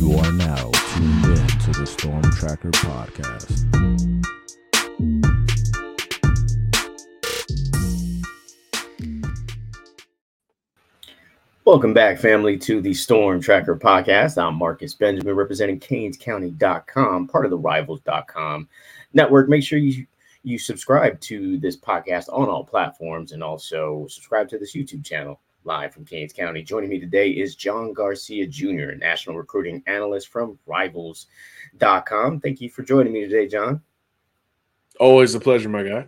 You are now tuned in to the Storm Tracker podcast. Welcome back, family, to the Storm Tracker podcast. I'm Marcus Benjamin, representing CanesCounty.com, part of the Rivals.com network. Make sure you you subscribe to this podcast on all platforms and also subscribe to this YouTube channel live from Canes County. Joining me today is John Garcia Jr., national recruiting analyst from Rivals.com. Thank you for joining me today, John. Always a pleasure, my guy.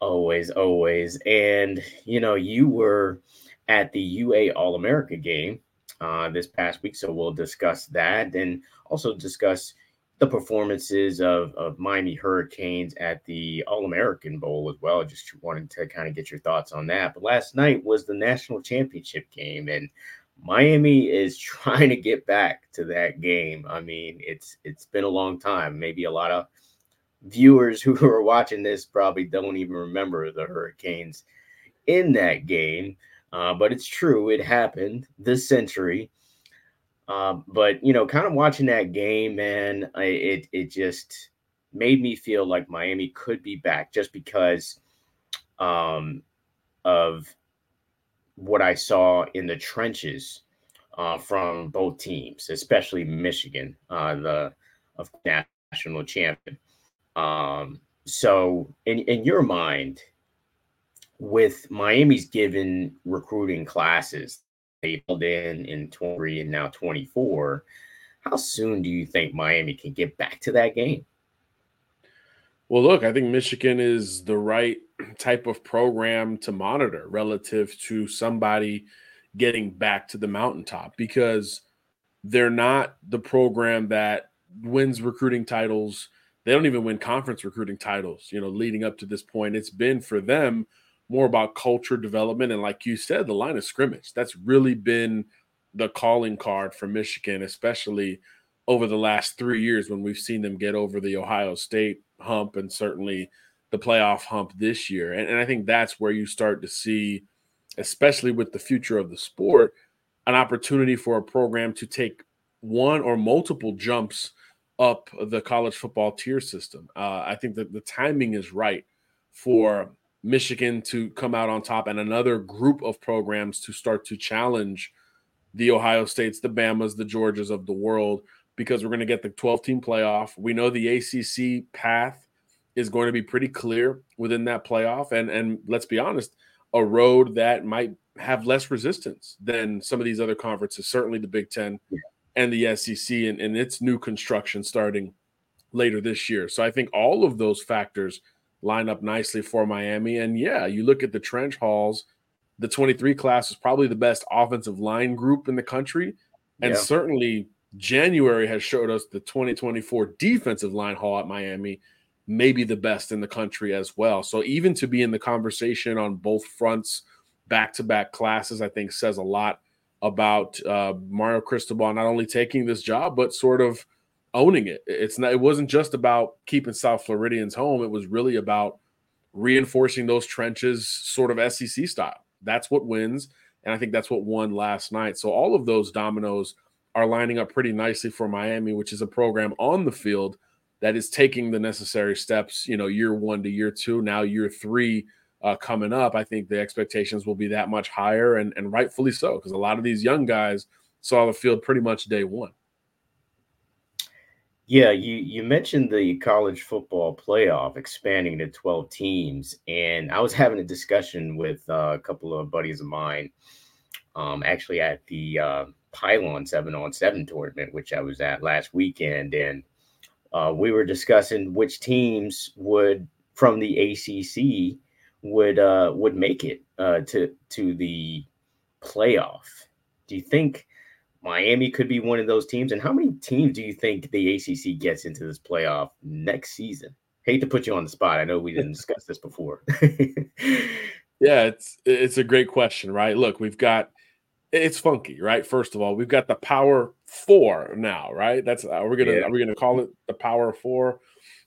Always, always. And, you know, you were at the UA All America game uh, this past week. So we'll discuss that and also discuss the performances of, of Miami Hurricanes at the All American Bowl as well. Just wanted to kind of get your thoughts on that. But last night was the national championship game, and Miami is trying to get back to that game. I mean, it's it's been a long time. Maybe a lot of viewers who are watching this probably don't even remember the Hurricanes in that game. Uh, but it's true, it happened this century. Um, but you know, kind of watching that game, man, I, it it just made me feel like Miami could be back just because um, of what I saw in the trenches uh, from both teams, especially Michigan, uh, the of national champion. Um, so, in in your mind, with Miami's given recruiting classes pulled in in 23 and now 24. How soon do you think Miami can get back to that game? Well, look, I think Michigan is the right type of program to monitor relative to somebody getting back to the mountaintop because they're not the program that wins recruiting titles. They don't even win conference recruiting titles, you know, leading up to this point. It's been for them more about culture development. And like you said, the line of scrimmage. That's really been the calling card for Michigan, especially over the last three years when we've seen them get over the Ohio State hump and certainly the playoff hump this year. And, and I think that's where you start to see, especially with the future of the sport, an opportunity for a program to take one or multiple jumps up the college football tier system. Uh, I think that the timing is right for Michigan to come out on top and another group of programs to start to challenge the Ohio States, the Bamas, the Georgias of the world because we're going to get the 12 team playoff. We know the ACC path is going to be pretty clear within that playoff and and let's be honest, a road that might have less resistance than some of these other conferences, certainly the Big 10 and the SEC and, and its new construction starting later this year. So I think all of those factors – line up nicely for Miami. And yeah, you look at the trench hauls, the 23 class is probably the best offensive line group in the country. And yeah. certainly January has showed us the 2024 defensive line haul at Miami maybe the best in the country as well. So even to be in the conversation on both fronts, back to back classes, I think says a lot about uh, Mario Cristobal not only taking this job, but sort of – owning it. It's not. It wasn't just about keeping South Floridians home. It was really about reinforcing those trenches, sort of SEC style. That's what wins, and I think that's what won last night. So all of those dominoes are lining up pretty nicely for Miami, which is a program on the field that is taking the necessary steps. You know, year one to year two, now year three. Uh, coming up, I think the expectations will be that much higher, and, and rightfully so, because a lot of these young guys saw the field pretty much day one. Yeah, you you mentioned the college football playoff expanding to 12 teams, and I was having a discussion with uh, a couple of buddies of mine, um, actually at the uh, Pylon Seven on Seven tournament, which I was at last weekend, and uh, we were discussing which teams would from the ACC would uh, would make it uh, to to the playoff. Do you think? Miami could be one of those teams. And how many teams do you think the ACC gets into this playoff next season? Hate to put you on the spot. I know we didn't discuss this before. yeah, it's it's a great question, right? Look, we've got it's funky, right? First of all, we've got the Power Four now, right? That's are we gonna yeah. are we gonna call it the Power Four?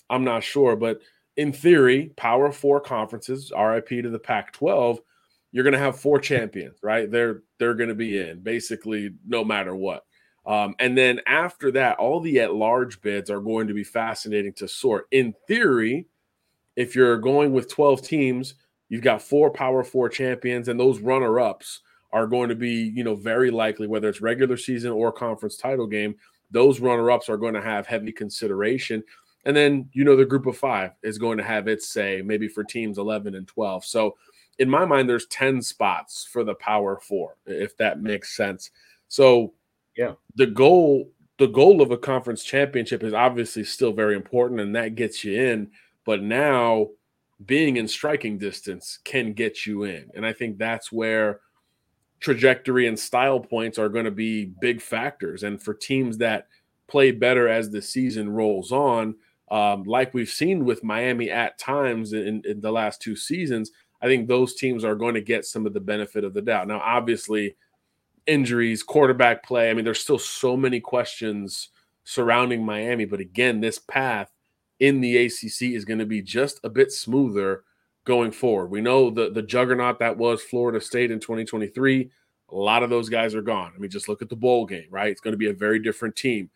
I'm not sure, but in theory, Power Four conferences, RIP to the Pac-12 you're going to have four champions, right? They're they're going to be in basically no matter what. Um, and then after that, all the at large bids are going to be fascinating to sort. In theory, if you're going with 12 teams, you've got four Power Four champions, and those runner ups are going to be, you know, very likely, whether it's regular season or conference title game, those runner ups are going to have heavy consideration. And then, you know, the group of five is going to have its say, maybe for teams 11 and 12. So, in my mind, there's 10 spots for the Power Four, if that makes sense. So, yeah, the goal the goal of a conference championship is obviously still very important and that gets you in but now being in striking distance can get you in. And i think that's where trajectory and style points are going to be big factors. And for teams that play better as the season rolls on um, like we've seen with miami at times in, in the last two seasons i think those teams are going to get some of the benefit of the doubt now obviously injuries, quarterback play. I mean, there's still so many questions surrounding Miami. But again, this path in the ACC is going to be just a bit smoother going forward. We know the, the juggernaut that was Florida State in 2023. A lot of those guys are gone. I mean, just look at the bowl game, right? It's going to be a very different team.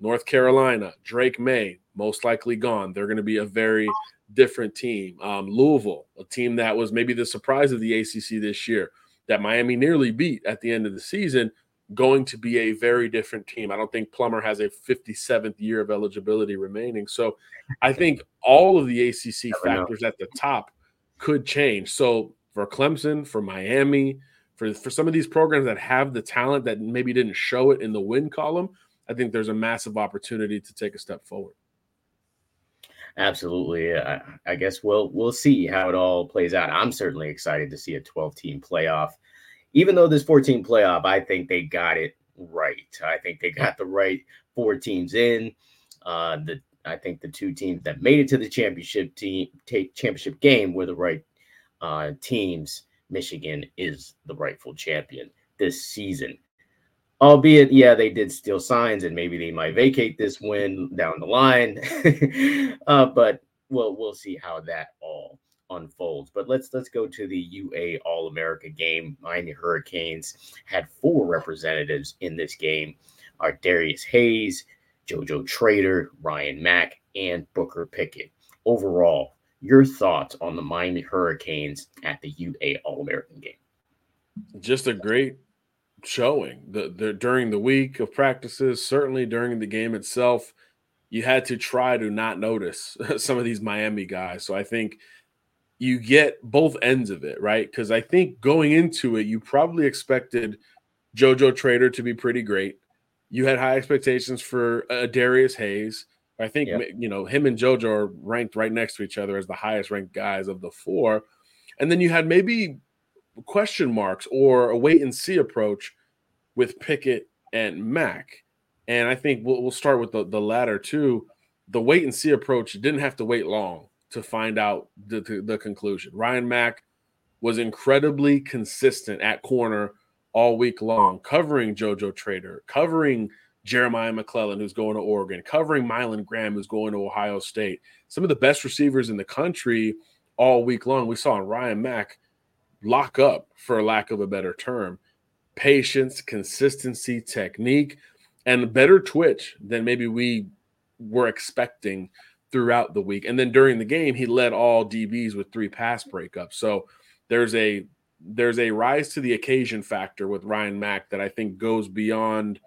North Carolina, Drake Maye, most likely gone. They're going to be a very different team. Um, Louisville, a team that was maybe the surprise of the ACC this year that Miami nearly beat at the end of the season going to be a very different team. I don't think Plummer has a 57th year of eligibility remaining. So I think all of the ACC factors at the top could change. So for Clemson, for Miami, for, for some of these programs that have the talent that maybe didn't show it in the win column, I think there's a massive opportunity to take a step forward. Absolutely. I, I, guess we'll we'll see how it all plays out. I'm certainly excited to see a 12 team playoff. Even though this 14 playoff, I think they got it right. I think they got the right four teams in. Uh, the I think the two teams that made it to the championship team take championship game were the right uh, teams. Michigan is the rightful champion this season albeit yeah they did steal signs and maybe they might vacate this win down the line. Uh, but well we'll see how that all unfolds. But let's let's go to the ua all america game. Miami hurricanes had four representatives in this game Adarius hayes jojo trader ryan mack and booker pickett. Overall your thoughts on the miami hurricanes at the ua all american game? Just a great showing the, the during the week of practices, certainly during the game itself, you had to try to not notice some of these Miami guys. So I think you get both ends of it, right? Because I think going into it, you probably expected JoJo Trader to be pretty great. You had high expectations for uh, Darius Hayes. I think yep. you know him and JoJo are ranked right next to each other as the highest ranked guys of the four. And then you had maybe question marks or a wait and see approach with Pickett and Mack. And I think we'll, we'll start with the, the latter too. The wait and see approach didn't have to wait long to find out the, the, the conclusion. Ryan Mack was incredibly consistent at corner all week long, covering JoJo Trader, covering Jeremiah McClellan, who's going to Oregon, covering Mylan Graham, who's going to Ohio State. Some of the best receivers in the country all week long. We saw Ryan Mack lock up, for lack of a better term, patience, consistency, technique, and better twitch than maybe we were expecting throughout the week. And then during the game, he led all DBs with three pass breakups. So there's a there's a rise to the occasion factor with Ryan Mack that I think goes beyond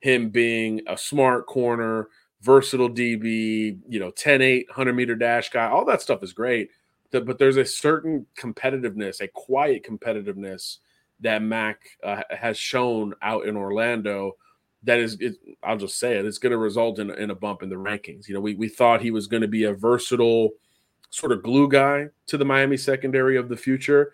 him being a smart corner, versatile DB, you know, 10 8, 100 meter dash guy. All that stuff is great but there's a certain competitiveness, a quiet competitiveness that Mack uh, has shown out in Orlando. That is, it, I'll just say it, it's going to result in, in a bump in the rankings. You know, we, we thought he was going to be a versatile sort of glue guy to the Miami secondary of the future.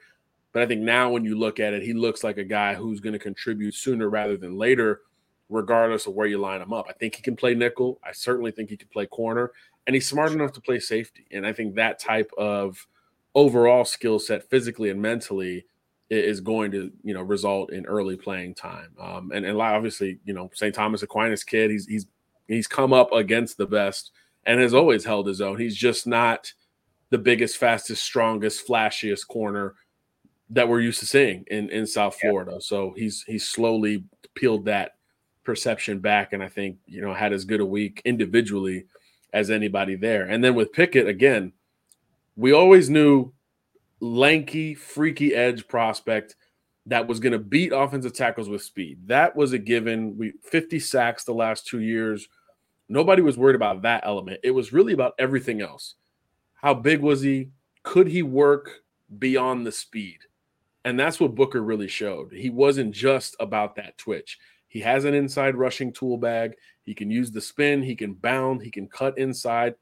But I think now when you look at it, he looks like a guy who's going to contribute sooner rather than later, regardless of where you line him up. I think he can play nickel. I certainly think he can play corner and he's smart enough to play safety. And I think that type of overall skill set, physically and mentally, is going to you know result in early playing time. Um, and and obviously, you know, St. Thomas Aquinas kid, he's he's he's come up against the best and has always held his own. He's just not the biggest, fastest, strongest, flashiest corner that we're used to seeing in in South Florida. So he's he's slowly peeled that perception back, and I think you know had as good a week individually as anybody there. And then with Pickett again, we always knew lanky, freaky edge prospect that was going to beat offensive tackles with speed. That was a given. We 50 sacks the last two years. Nobody was worried about that element. It was really about everything else. How big was he? Could he work beyond the speed? And that's what Booker really showed. He wasn't just about that twitch. He has an inside rushing tool bag. He can use the spin, he can bound, he can cut inside.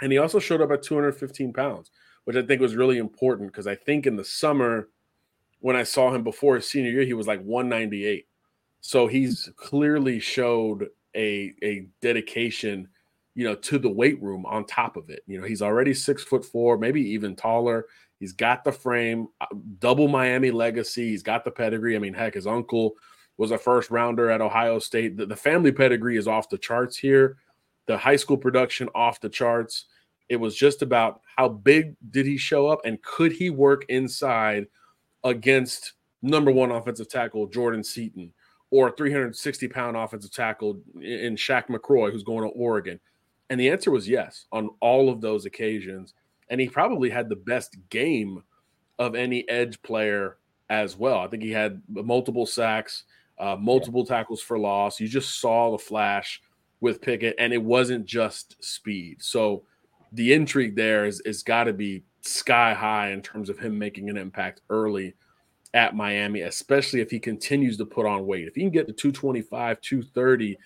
And he also showed up at 215 pounds, which I think was really important because I think in the summer, when I saw him before his senior year, he was like 198. So he's clearly showed a, a dedication, you know, to the weight room on top of it. You know, he's already six foot four, maybe even taller. He's got the frame, uh, double Miami legacy. He's got the pedigree. I mean, heck, his uncle was a first rounder at Ohio State. The, the family pedigree is off the charts here. The high school production off the charts. It was just about how big did he show up and could he work inside against number one offensive tackle Jordan Seaton or 360 pound offensive tackle in Shaq McCroy, who's going to Oregon? And the answer was yes on all of those occasions. And he probably had the best game of any edge player as well. I think he had multiple sacks uh, multiple yeah. tackles for loss. You just saw the flash with Pickett, and it wasn't just speed. So the intrigue there is, is got to be sky high in terms of him making an impact early at Miami, especially if he continues to put on weight. If he can get to 225, 230,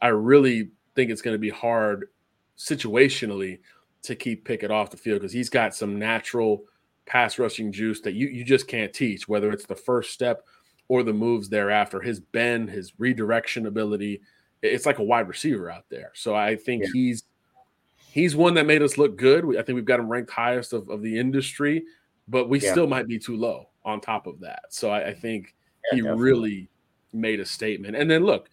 I really think it's going to be hard situationally to keep Pickett off the field because he's got some natural pass rushing juice that you, you just can't teach, whether it's the first step – or the moves thereafter. His bend, his redirection ability, it's like a wide receiver out there. So I think yeah. he's he's one that made us look good. I think we've got him ranked highest of, of the industry, but we yeah. still might be too low on top of that. So I, I think yeah, he definitely. really made a statement. And then look,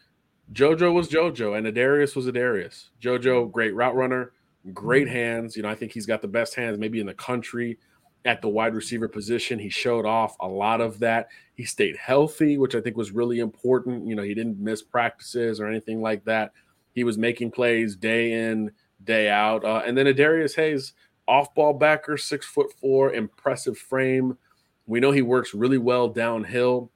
JoJo was JoJo and Adarius was Adarius. JoJo, great route runner, great mm-hmm. hands. You know, I think he's got the best hands maybe in the country at the wide receiver position. He showed off a lot of that. He stayed healthy, which I think was really important. You know, he didn't miss practices or anything like that. He was making plays day in, day out. Uh, and then Adarius Hayes, off ball backer, six foot four, impressive frame. We know he works really well downhill.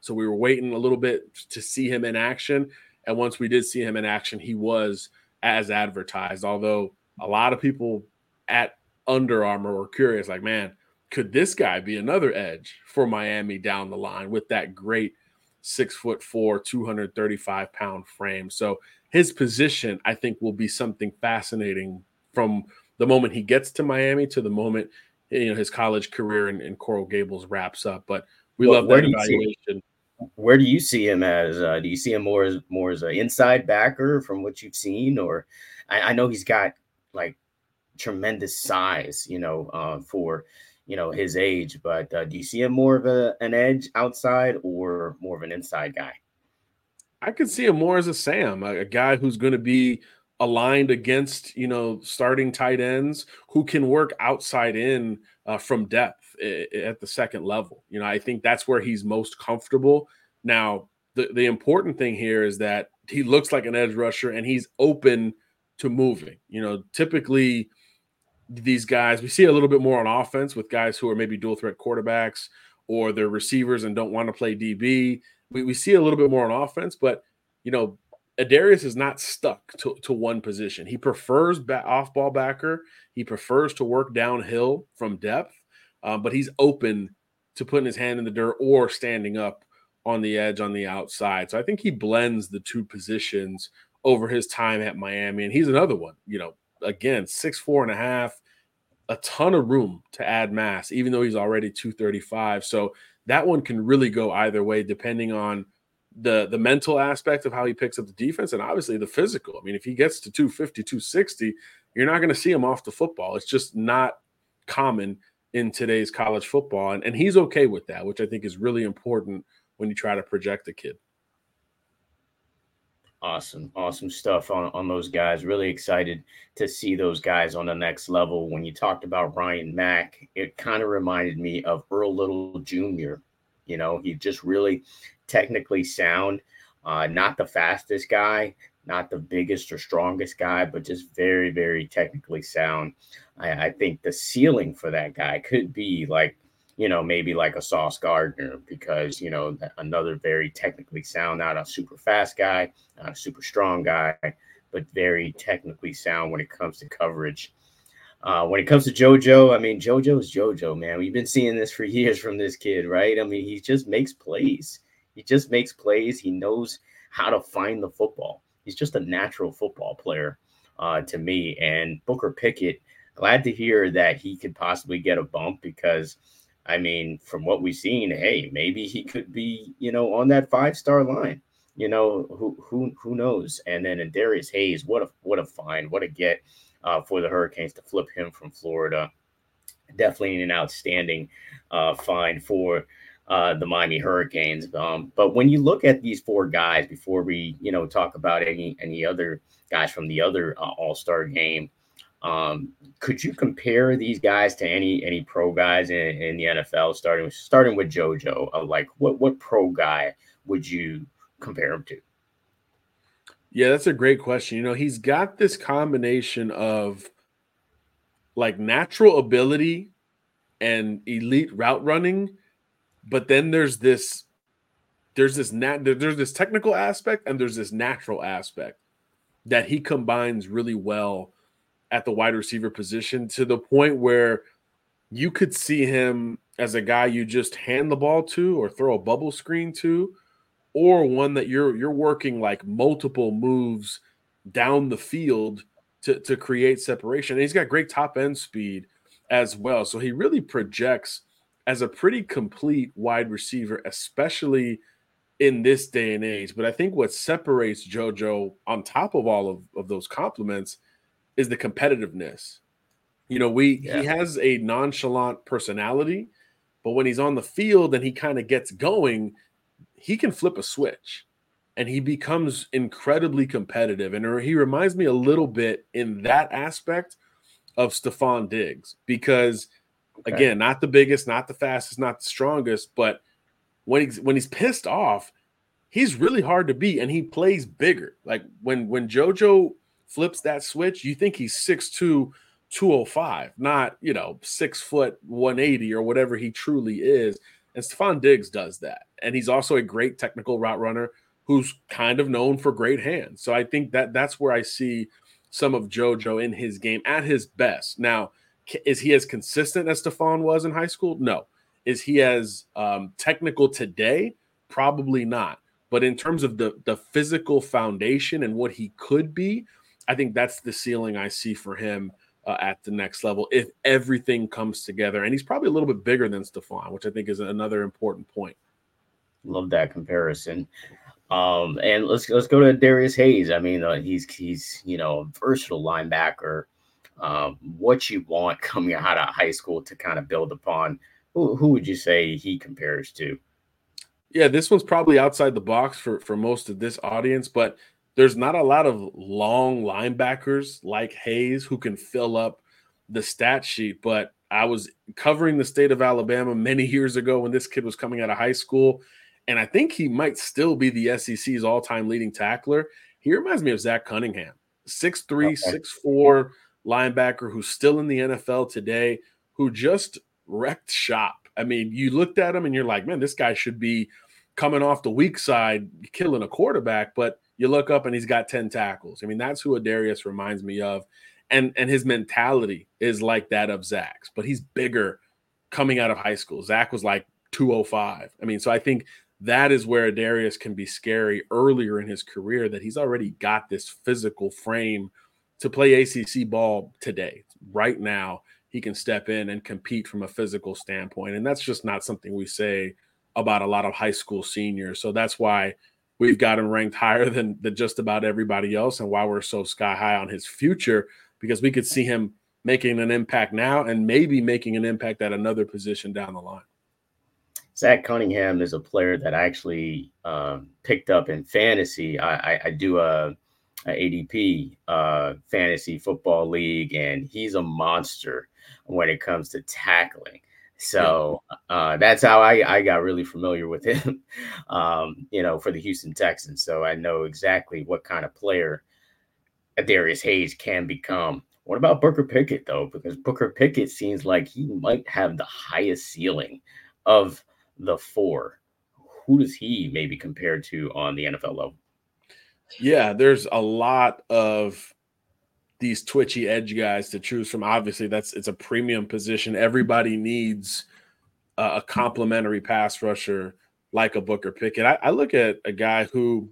So we were waiting a little bit to see him in action. And once we did see him in action, he was as advertised. Although a lot of people at under Armour were curious, like, man, could this guy be another edge for Miami down the line with that great six foot four, 235 pound frame? So his position, I think, will be something fascinating from the moment he gets to Miami to the moment you know his college career in, in Coral Gables wraps up. But we well, love that evaluation. Where do you see him as? Uh, do you see him more as more as an inside backer from what you've seen, or I, I know he's got like tremendous size, you know, uh, for you know his age. But uh, do you see him more of a, an edge outside or more of an inside guy? I could see him more as a Sam, a, a guy who's going to be aligned against you know starting tight ends who can work outside in uh, from depth at the second level. You know, I think that's where he's most comfortable. Now, the the important thing here is that he looks like an edge rusher and he's open to moving. You know, typically these guys. We see a little bit more on offense with guys who are maybe dual threat quarterbacks or they're receivers and don't want to play DB. We, we see a little bit more on offense, but you know, Adarius is not stuck to, to one position. He prefers off ball backer. He prefers to work downhill from depth, um, but he's open to putting his hand in the dirt or standing up on the edge on the outside. So I think he blends the two positions over his time at Miami. And he's another one, you know, again, six, four and a half, a ton of room to add mass, even though he's already 235. So that one can really go either way, depending on the the mental aspect of how he picks up the defense and obviously the physical. I mean, if he gets to 250, 260, you're not going to see him off the football. It's just not common in today's college football. And, and he's okay with that, which I think is really important when you try to project a kid. Awesome, awesome stuff on, on those guys. Really excited to see those guys on the next level. When you talked about Ryan Mack, it kind of reminded me of Earl Little Jr. You know, he just really technically sound. Uh, not the fastest guy, not the biggest or strongest guy, but just very, very technically sound. I, I think the ceiling for that guy could be like, you know, maybe like a Sauce Gardner because, you know, another very technically sound, not a super fast guy, not a super strong guy, but very technically sound when it comes to coverage. Uh, when it comes to JoJo, I mean, JoJo's JoJo, man. We've been seeing this for years from this kid, right? I mean, he just makes plays. He just makes plays. He knows how to find the football. He's just a natural football player uh, to me. And Booker Pickett, glad to hear that he could possibly get a bump because, I mean, from what we've seen, hey, maybe he could be, you know, on that five star line. You know, who who who knows? And then Darius Hayes, what a what a find, what a get uh, for the Hurricanes to flip him from Florida. Definitely an outstanding uh, find for uh, the Miami Hurricanes. Um, but when you look at these four guys, before we you know talk about any any other guys from the other uh, All Star game, um, could you compare these guys to any any pro guys in, in the NFL? Starting with starting with JoJo, uh, like what what pro guy would you compare him to? Yeah, that's a great question. You know, he's got this combination of like natural ability and elite route running but then there's this there's this nat there's this technical aspect and there's this natural aspect that he combines really well at the wide receiver position to the point where you could see him as a guy you just hand the ball to or throw a bubble screen to or one that you're you're working like multiple moves down the field to, to create separation. And he's got great top end speed as well. So he really projects as a pretty complete wide receiver, especially in this day and age. But I think what separates JoJo on top of all of, of those compliments is the competitiveness. You know, we yeah. he has a nonchalant personality, but when he's on the field and he kind of gets going, he can flip a switch and he becomes incredibly competitive. And he reminds me a little bit in that aspect of Stefon Diggs because – Okay. Again, not the biggest, not the fastest, not the strongest, but when he's when he's pissed off, he's really hard to beat and he plays bigger. Like when when JoJo flips that switch, you think he's 6'2, 205, not you know, six foot 180 or whatever he truly is. And Stefon Diggs does that. And he's also a great technical route runner who's kind of known for great hands. So I think that that's where I see some of JoJo in his game at his best. Now, is he as consistent as Stefon was in high school? No. Is he as um, technical today? Probably not. But in terms of the the physical foundation and what he could be, I think that's the ceiling I see for him uh, at the next level if everything comes together. And he's probably a little bit bigger than Stefon, which I think is another important point. Love that comparison. Um, and let's let's go to Darius Hayes. I mean, uh, he's he's you know a versatile linebacker um, what you want coming out of high school to kind of build upon. Who, who would you say he compares to? Yeah, this one's probably outside the box for for most of this audience, but there's not a lot of long linebackers like Hayes who can fill up the stat sheet. But I was covering the state of Alabama many years ago when this kid was coming out of high school, and I think he might still be the SEC's all-time leading tackler. He reminds me of Zach Cunningham, 6'3", okay. 6'4", linebacker who's still in the NFL today, who just wrecked shop. I mean, you looked at him and you're like, man, this guy should be coming off the weak side, killing a quarterback. But you look up and he's got 10 tackles. I mean, that's who Adarius reminds me of. And, and his mentality is like that of Zach's, but he's bigger coming out of high school. Zach was like 205. I mean, so I think that is where Darius can be scary earlier in his career that he's already got this physical frame to play ACC ball today, right now, he can step in and compete from a physical standpoint. And that's just not something we say about a lot of high school seniors. So that's why we've got him ranked higher than, than just about everybody else and why we're so sky high on his future, because we could see him making an impact now and maybe making an impact at another position down the line. Zach Cunningham is a player that I actually um, picked up in fantasy. I, I, I do a IDP uh, fantasy football league, and he's a monster when it comes to tackling. So uh, that's how I, I got really familiar with him, um, you know, for the Houston Texans. So I know exactly what kind of player Darius Hayes can become. What about Booker Pickett, though? Because Booker Pickett seems like he might have the highest ceiling of the four. Who does he maybe compare to on the NFL level? Yeah, there's a lot of these twitchy edge guys to choose from. Obviously, that's it's a premium position. Everybody needs a, a complementary pass rusher like a Booker Pickett. I, I look at a guy who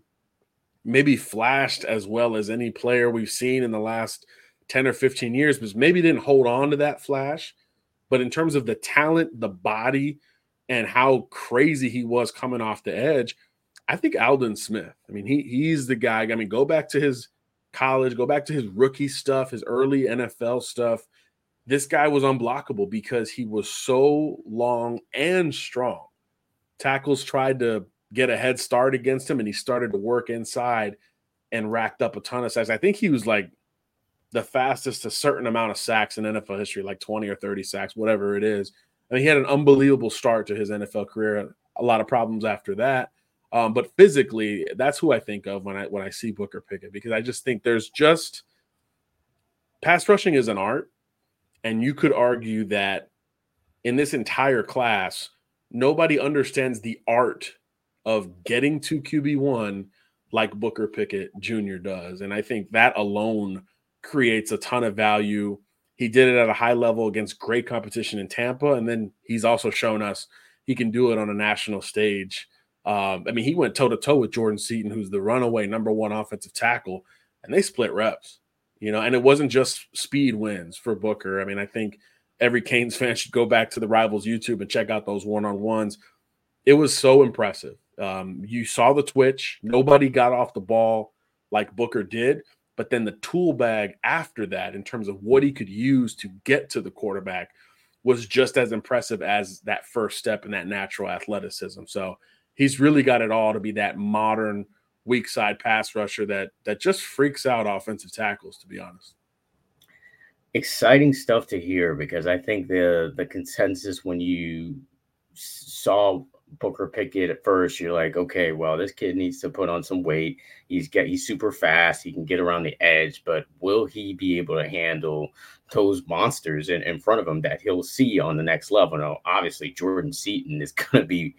maybe flashed as well as any player we've seen in the last 10 or 15 years, but maybe didn't hold on to that flash. But in terms of the talent, the body, and how crazy he was coming off the edge, I think Aldon Smith. I mean, he he's the guy. I mean, go back to his college, go back to his rookie stuff, his early NFL stuff. This guy was unblockable because he was so long and strong. Tackles tried to get a head start against him, and he started to work inside and racked up a ton of sacks. I think he was like the fastest a certain amount of sacks in NFL history, like 20 or 30 sacks, whatever it is. I mean, he had an unbelievable start to his NFL career. A lot of problems after that. Um, but physically, that's who I think of when I when I see Booker Pickett because I just think there's just pass rushing is an art, and you could argue that in this entire class, nobody understands the art of getting to QB one like Booker Pickett Jr. does, and I think that alone creates a ton of value. He did it at a high level against great competition in Tampa, and then he's also shown us he can do it on a national stage um, I mean, he went toe to toe with Jordan Seaton, who's the runaway number one offensive tackle, and they split reps. You know, and it wasn't just speed wins for Booker. I mean, I think every Canes fan should go back to the Rivals YouTube and check out those one on ones. It was so impressive. Um, you saw the twitch. Nobody got off the ball like Booker did, but then the tool bag after that, in terms of what he could use to get to the quarterback, was just as impressive as that first step in that natural athleticism. So he's really got it all to be that modern weak side pass rusher that that just freaks out offensive tackles to be honest exciting stuff to hear because i think the the consensus when you saw Booker Pickett at first, you're like, okay, well, this kid needs to put on some weight. He's get he's super fast. He can get around the edge, but will he be able to handle those monsters in, in front of him that he'll see on the next level? Now, obviously, Jordan Seaton is going to be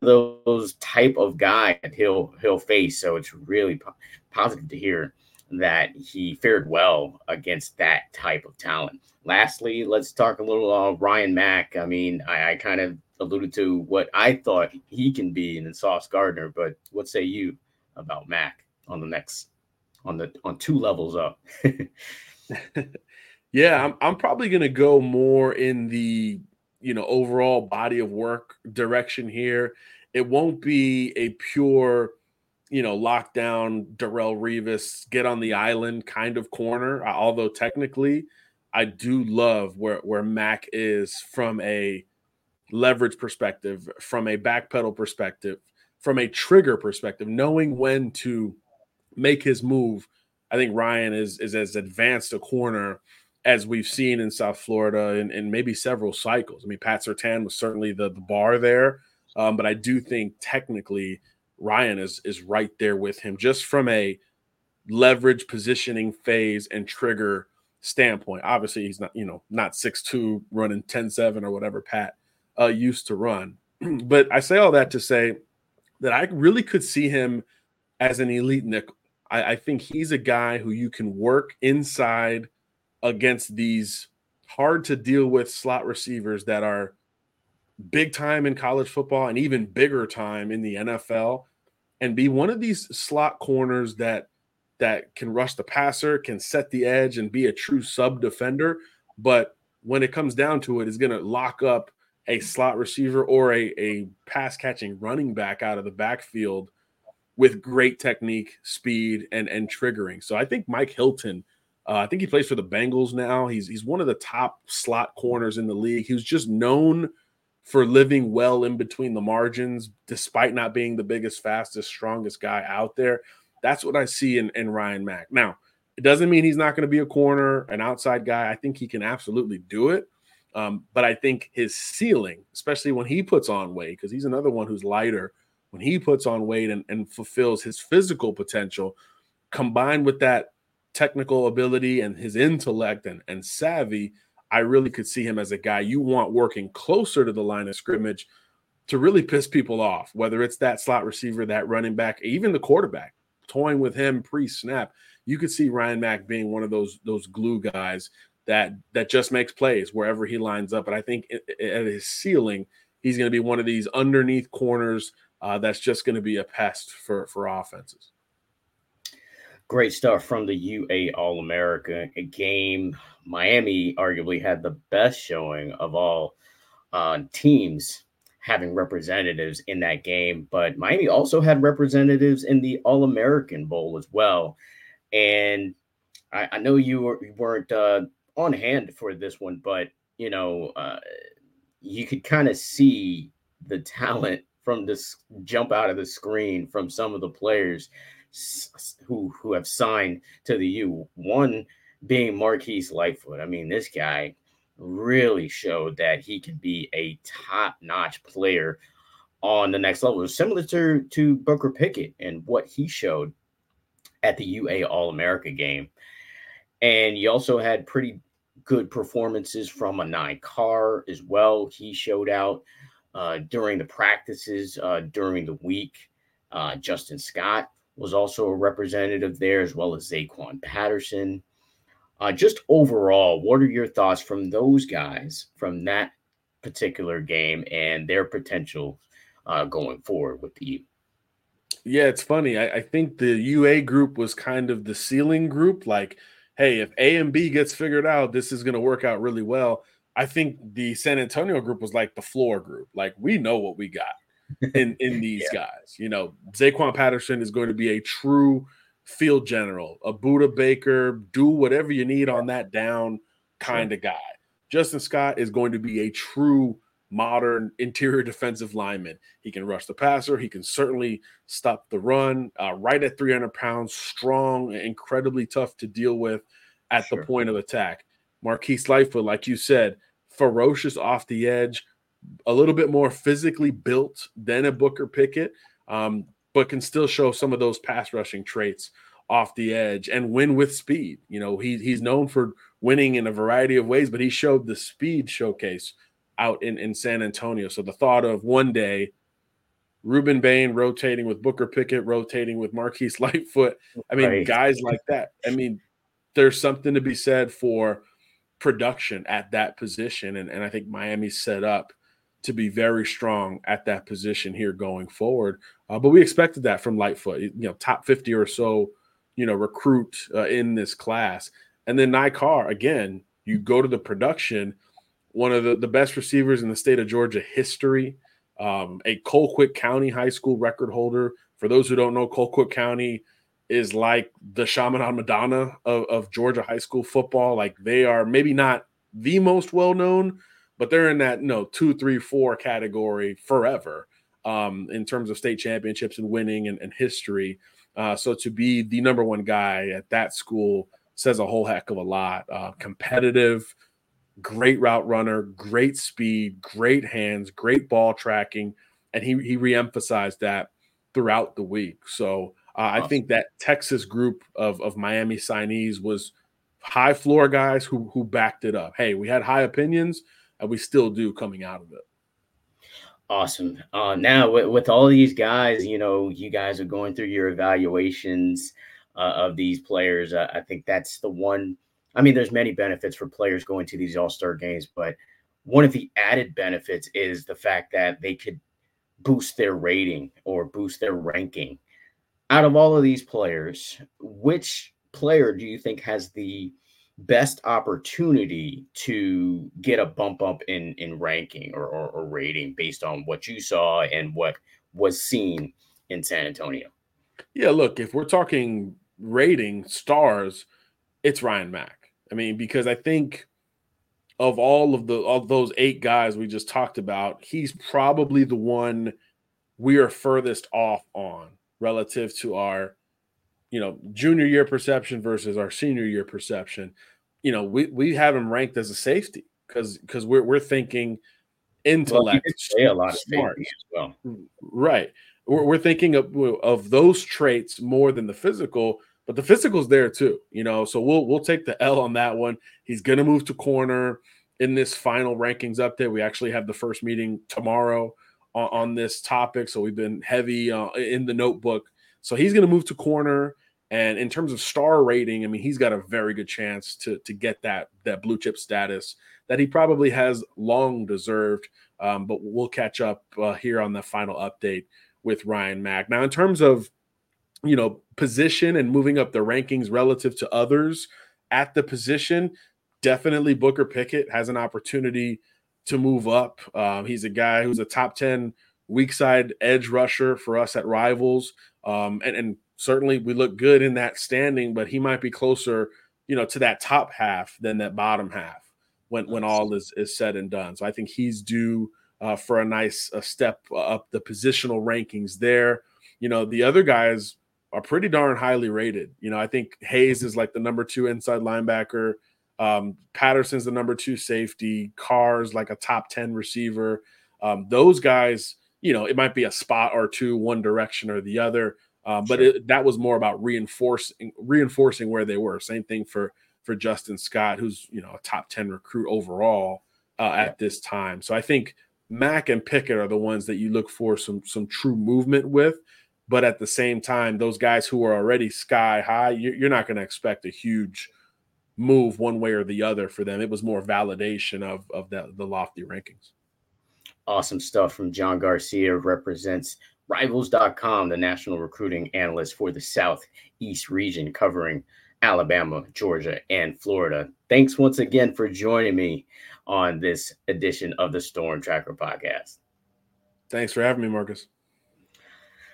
those type of guy that he'll he'll face. So it's really po- positive to hear that he fared well against that type of talent. Lastly, let's talk a little uh, Ryan Mack. I mean, I, I kind of alluded to what I thought he can be in Sauce Gardner, but what say you about Mack on the next on the on two levels up? yeah, I'm I'm probably gonna go more in the you know overall body of work direction here. It won't be a pure, you know, lockdown Darrelle Revis get on the island kind of corner. Although technically, I do love where where Mack is from a leverage perspective, from a backpedal perspective, from a trigger perspective, knowing when to make his move. I think Ryan is is as advanced a corner as we've seen in South Florida in maybe several cycles. I mean, Pat Surtain was certainly the, the bar there, um, but I do think technically Ryan is is right there with him just from a leverage positioning phase and trigger standpoint. Obviously, he's not, you know, not six two running 10-7 or whatever Pat uh, used to run. but I say all that to say that I really could see him as an elite nickel. I, I think he's a guy who you can work inside – against these hard to deal with slot receivers that are big time in college football and even bigger time in the NFL and be one of these slot corners that that can rush the passer, can set the edge and be a true sub defender, but when it comes down to it is going to lock up a slot receiver or a, a pass catching running back out of the backfield with great technique, speed and and triggering. So I think Mike Hilton uh, I think he plays for the Bengals now. He's he's one of the top slot corners in the league. He was just known for living well in between the margins, despite not being the biggest, fastest, strongest guy out there. That's what I see in, in Ryan Mack. Now, it doesn't mean he's not going to be a corner, an outside guy. I think he can absolutely do it. Um, but I think his ceiling, especially when he puts on weight, because he's another one who's lighter, when he puts on weight and, and fulfills his physical potential, combined with that technical ability and his intellect and, and savvy, I really could see him as a guy you want working closer to the line of scrimmage to really piss people off, whether it's that slot receiver, that running back, even the quarterback, toying with him pre-snap. You could see Ryan Mack being one of those those glue guys that that just makes plays wherever he lines up. But I think at his ceiling, he's going to be one of these underneath corners uh, that's just going to be a pest for for offenses. Great stuff from the UA All America game. Miami arguably had the best showing of all uh, teams having representatives in that game, but Miami also had representatives in the All American Bowl as well. And I, I know you, were, you weren't uh, on hand for this one, but you know, uh, you could kind of see the talent from this jump out of the screen from some of the players who who have signed to the U. One being Marquise Lightfoot. I mean, this guy really showed that he can be a top-notch player on the next level. Similar to, to Booker Pickett and what he showed at the UA All America game. And you also had pretty good performances from Ny Carr as well. He showed out uh, during the practices uh, during the week. Uh, Justin Scott was also a representative there, as well as Zaquan Patterson. Uh, just overall, what are your thoughts from those guys from that particular game and their potential uh, going forward with the? Yeah, it's funny. I, I, think the UA group was kind of the ceiling group. Like, hey, if A and B gets figured out, this is going to work out really well. I think the San Antonio group was like the floor group. Like, we know what we got in in these yeah. guys. You know, Zaquan Patterson is going to be a true field general, a Budda Baker, do whatever you need on that down kind of guy. Justin Scott is going to be a true modern interior defensive lineman. He can rush the passer. He can certainly stop the run. Uh, right at 300 pounds, strong, incredibly tough to deal with at sure. the point of attack. Marquise Lightfoot, like you said, ferocious off the edge, a little bit more physically built than a Booker Pickett, um, but can still show some of those pass rushing traits off the edge and win with speed. You know, he, he's known for winning in a variety of ways, but he showed the speed showcase out in, in San Antonio. So the thought of one day Rueben Bain rotating with Booker Pickett, rotating with Marquise Lightfoot. I mean, right. guys like that. I mean, there's something to be said for production at that position. And, and I think Miami's set up to be very strong at that position here going forward. Uh, but we expected that from Lightfoot, you know, top 50 or so, you know, recruit uh, in this class. And then Carr, again, you go to the production, one of the, the best receivers in the state of Georgia history, um, a Colquitt County high school record holder. For those who don't know, Colquitt County is like the Chaminade Madonna of, of Georgia high school football. Like they are maybe not the most well known, but they're in that you know two, three, four category forever um, in terms of state championships and winning and, and history. Uh, so to be the number one guy at that school says a whole heck of a lot. Uh, competitive, great route runner, great speed, great hands, great ball tracking, and he he reemphasized that throughout the week. So uh, awesome. I think that Texas group of of Miami signees was high floor guys who who backed it up. Hey, we had high opinions and we still do coming out of it. Awesome. Uh, now with, with all these guys, you know, you guys are going through your evaluations uh, of these players. Uh, I think that's the one. I mean, there's many benefits for players going to these All Star games, but one of the added benefits is the fact that they could boost their rating or boost their ranking. Out of all of these players, which player do you think has the best opportunity to get a bump up in in ranking or, or, or, rating based on what you saw and what was seen in San Antonio? Yeah, look, if we're talking rating stars, it's Ryan Mack. I mean, because I think of all of the of those eight guys we just talked about, he's probably the one we are furthest off on relative to our you know, junior year perception versus our senior year perception, you know, we, we have him ranked as a safety. because because we're we're thinking intellect, well, a lot of smart as well. Right. We're, we're thinking of of those traits more than the physical, but the physical's there too. You know, so we'll we'll take the L on that one. He's gonna move to corner in this final rankings update. We actually have the first meeting tomorrow on, on this topic, so we've been heavy uh, in the notebook. So he's gonna move to corner. And in terms of star rating, I mean, he's got a very good chance to to get that that blue chip status that he probably has long deserved. Um, but we'll catch up uh, here on the final update with Ryan Mack. Now, in terms of you know position and moving up the rankings relative to others at the position, definitely Booker Pickett has an opportunity to move up. Um, he's a guy who's a top ten weak side edge rusher for us at Rivals, um, and, and certainly we look good in that standing, but he might be closer, you know, to that top half than that bottom half when when all is is said and done. So I think he's due uh, for a nice a step up the positional rankings there. You know, the other guys are pretty darn highly rated. You know, I think Hayes is like the number two inside linebacker. Um, Patterson's the number two safety. Carr's like a top 10 receiver. Um, those guys, you know, it might be a spot or two, one direction or the other. Um, but sure. it, that was more about reinforcing reinforcing where they were. Same thing for for Justin Scott, who's you know a top ten recruit overall uh, at this time. So I think Mack and Pickett are the ones that you look for some some true movement with. But at the same time, those guys who are already sky high, you're not going to expect a huge move one way or the other for them. It was more validation of of the, the lofty rankings. Awesome stuff from John Garcia represents Rivals.com, the national recruiting analyst for the Southeast region, covering Alabama, Georgia, and Florida. Thanks once again for joining me on this edition of the Storm Tracker podcast. Thanks for having me, Marcus.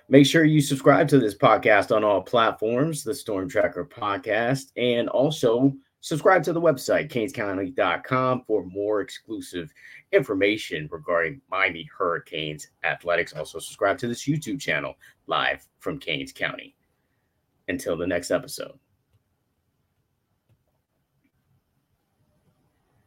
Make sure you subscribe to this podcast on all platforms, the Storm Tracker podcast, and also subscribe to the website, canescounty.com, for more exclusive information regarding Miami Hurricanes athletics. Also, subscribe to this YouTube channel live from Canes County. Until the next episode.